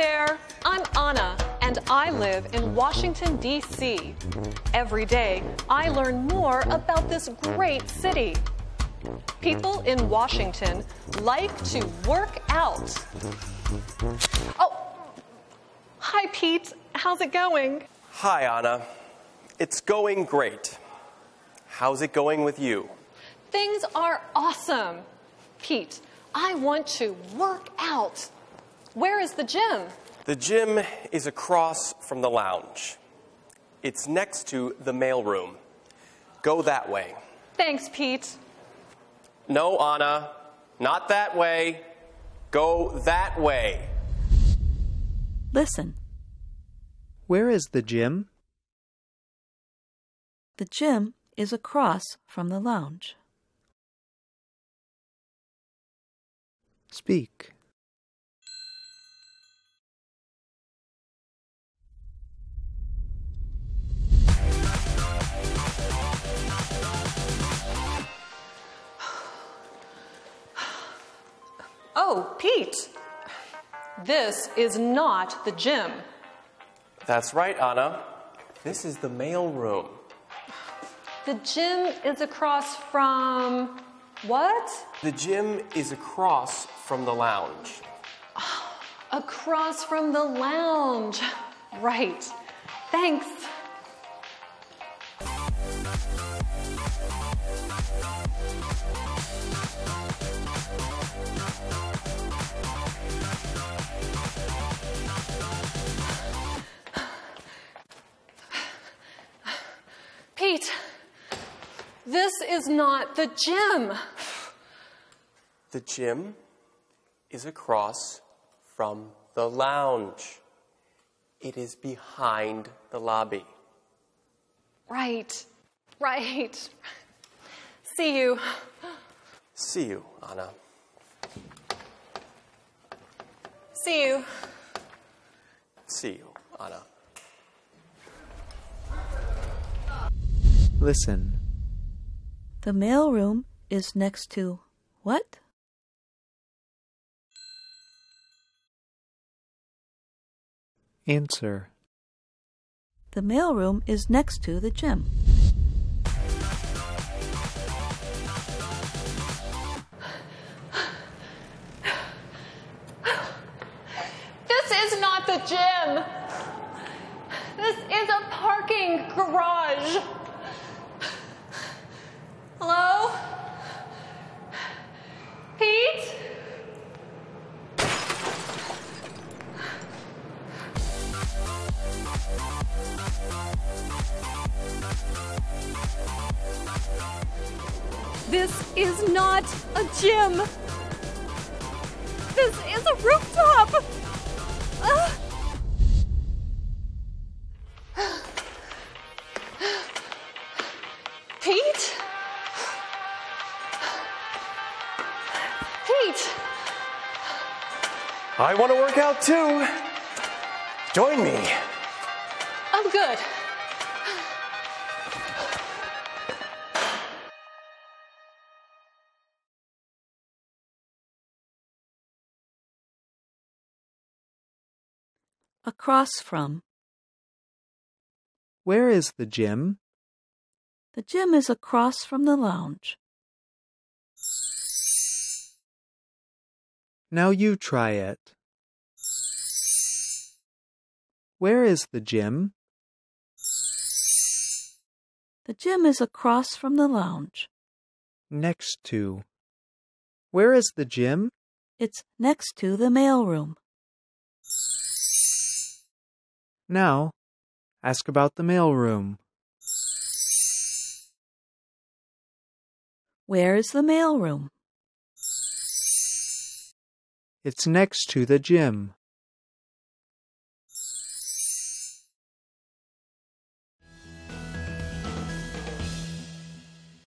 there, I'm Anna, and I live in Washington, D.C. Every day, I learn more about this great city. People in Washington like to work out. Oh, hi, Pete. How's it going? Hi, Anna. It's going great. How's it going with you? Things are awesome. Pete, I want to work out. Where is the gym? The gym is across from the lounge. It's next to the mailroom. Go that way. Thanks, Pete. No, Anna, not that way. Go that way. Listen. Where is the gym? The gym is across from the lounge. Speak. Oh, Pete. This is not the gym. That's right, Anna. This is the mail room. The gym is across from. What? The gym is across from the lounge. Across from the lounge. Right. Thanks. Pete, this is not the gym. The gym is across from the lounge. It is behind the lobby. Right, right. See you. See you, Anna. See you. See you, Anna. Listen. The mailroom is next to what? Answer. The mailroom is next to the gym. This is not the gym. This is a parking garage. Hello? Pete? This is not a gym. This is a rooftop. Pete? I want to work out too. Join me. I'm good. Across from. Where is the gym? The gym is across from the lounge. Now you try it. Where is the gym? The gym is across from the lounge. Next to. Where is the gym? It's next to the mailroom. Now, ask about the mailroom. Where is the mailroom? It's next to the gym.